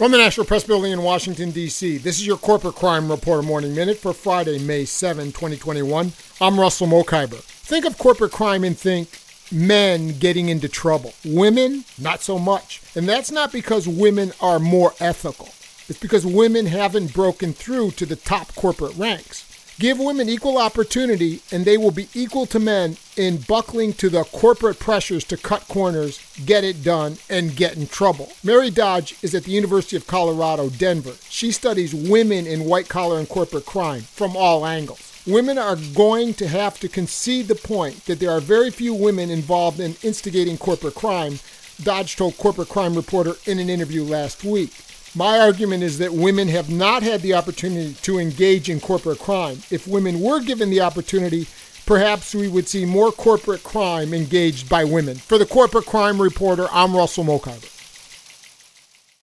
From the National Press Building in Washington, D.C., this is your Corporate Crime Reporter Morning Minute for Friday, May 7, 2021. I'm Russell Mokhiber. Think of corporate crime and think men getting into trouble. Women, not so much. And that's not because women are more ethical, it's because women haven't broken through to the top corporate ranks. Give women equal opportunity, and they will be equal to men in buckling to the corporate pressures to cut corners, get it done, and get in trouble. Mary Dodge is at the University of Colorado, Denver. She studies women in white collar and corporate crime from all angles. Women are going to have to concede the point that there are very few women involved in instigating corporate crime, Dodge told Corporate Crime Reporter in an interview last week. My argument is that women have not had the opportunity to engage in corporate crime. If women were given the opportunity, perhaps we would see more corporate crime engaged by women. For the Corporate Crime Reporter, I'm Russell Mokhiber.